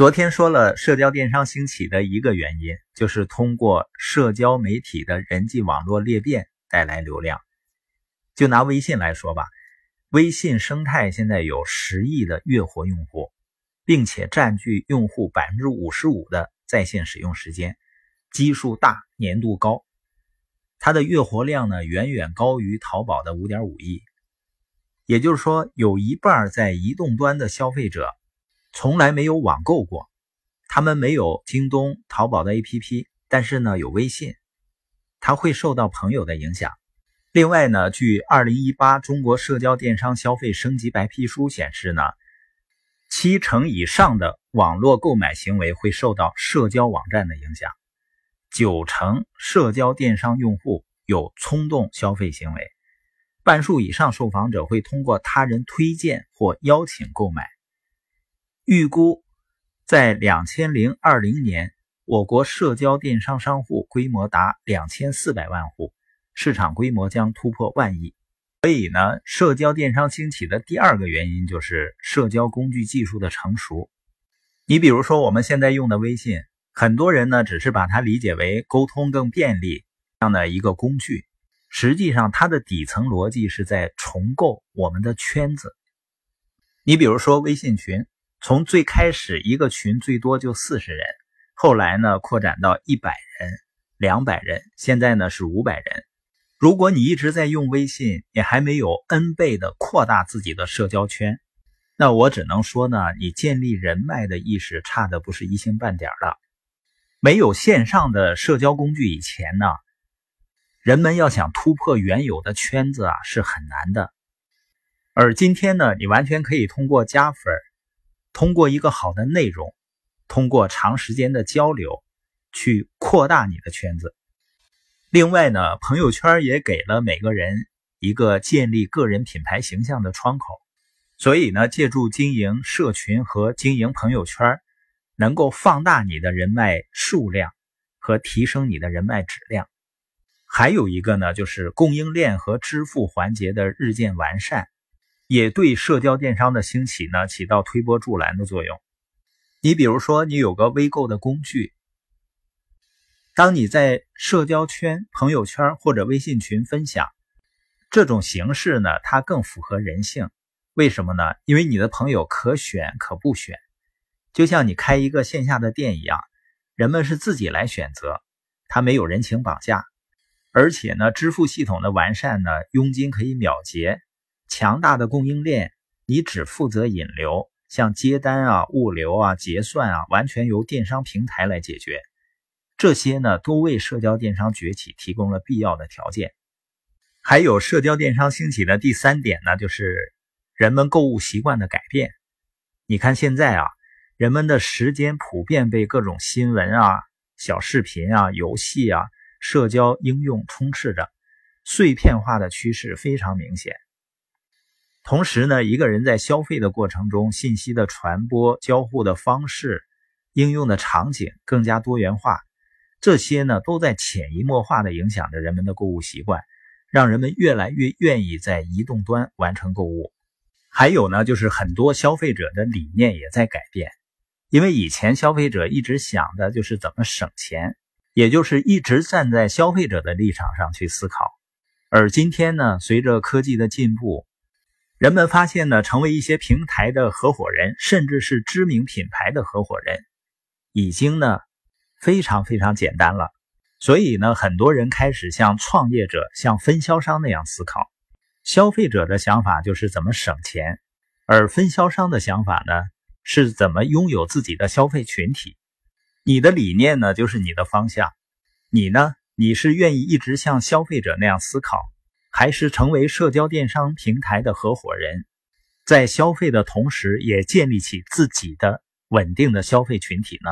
昨天说了，社交电商兴起的一个原因，就是通过社交媒体的人际网络裂变带来流量。就拿微信来说吧，微信生态现在有十亿的月活用户，并且占据用户百分之五十五的在线使用时间，基数大，粘度高。它的月活量呢，远远高于淘宝的五点五亿。也就是说，有一半在移动端的消费者。从来没有网购过，他们没有京东、淘宝的 APP，但是呢有微信，他会受到朋友的影响。另外呢，据《二零一八中国社交电商消费升级白皮书》显示呢，七成以上的网络购买行为会受到社交网站的影响，九成社交电商用户有冲动消费行为，半数以上受访者会通过他人推荐或邀请购买。预估，在两千零二零年，我国社交电商商户规模达两千四百万户，市场规模将突破万亿。所以呢，社交电商兴起的第二个原因就是社交工具技术的成熟。你比如说，我们现在用的微信，很多人呢只是把它理解为沟通更便利这样的一个工具，实际上它的底层逻辑是在重构我们的圈子。你比如说微信群。从最开始一个群最多就四十人，后来呢扩展到一百人、两百人，现在呢是五百人。如果你一直在用微信，你还没有 N 倍的扩大自己的社交圈，那我只能说呢，你建立人脉的意识差的不是一星半点了。没有线上的社交工具以前呢，人们要想突破原有的圈子啊是很难的，而今天呢，你完全可以通过加粉。通过一个好的内容，通过长时间的交流，去扩大你的圈子。另外呢，朋友圈也给了每个人一个建立个人品牌形象的窗口。所以呢，借助经营社群和经营朋友圈，能够放大你的人脉数量和提升你的人脉质量。还有一个呢，就是供应链和支付环节的日渐完善。也对社交电商的兴起呢起到推波助澜的作用。你比如说，你有个微购的工具，当你在社交圈、朋友圈或者微信群分享，这种形式呢，它更符合人性。为什么呢？因为你的朋友可选可不选，就像你开一个线下的店一样，人们是自己来选择，他没有人情绑架，而且呢，支付系统的完善呢，佣金可以秒结。强大的供应链，你只负责引流，像接单啊、物流啊、结算啊，完全由电商平台来解决。这些呢，都为社交电商崛起提供了必要的条件。还有社交电商兴起的第三点呢，就是人们购物习惯的改变。你看现在啊，人们的时间普遍被各种新闻啊、小视频啊、游戏啊、社交应用充斥着，碎片化的趋势非常明显。同时呢，一个人在消费的过程中，信息的传播、交互的方式、应用的场景更加多元化，这些呢都在潜移默化的影响着人们的购物习惯，让人们越来越愿意在移动端完成购物。还有呢，就是很多消费者的理念也在改变，因为以前消费者一直想的就是怎么省钱，也就是一直站在消费者的立场上去思考，而今天呢，随着科技的进步。人们发现呢，成为一些平台的合伙人，甚至是知名品牌的合伙人，已经呢非常非常简单了。所以呢，很多人开始像创业者、像分销商那样思考。消费者的想法就是怎么省钱，而分销商的想法呢是怎么拥有自己的消费群体。你的理念呢就是你的方向，你呢你是愿意一直像消费者那样思考。还是成为社交电商平台的合伙人，在消费的同时，也建立起自己的稳定的消费群体呢？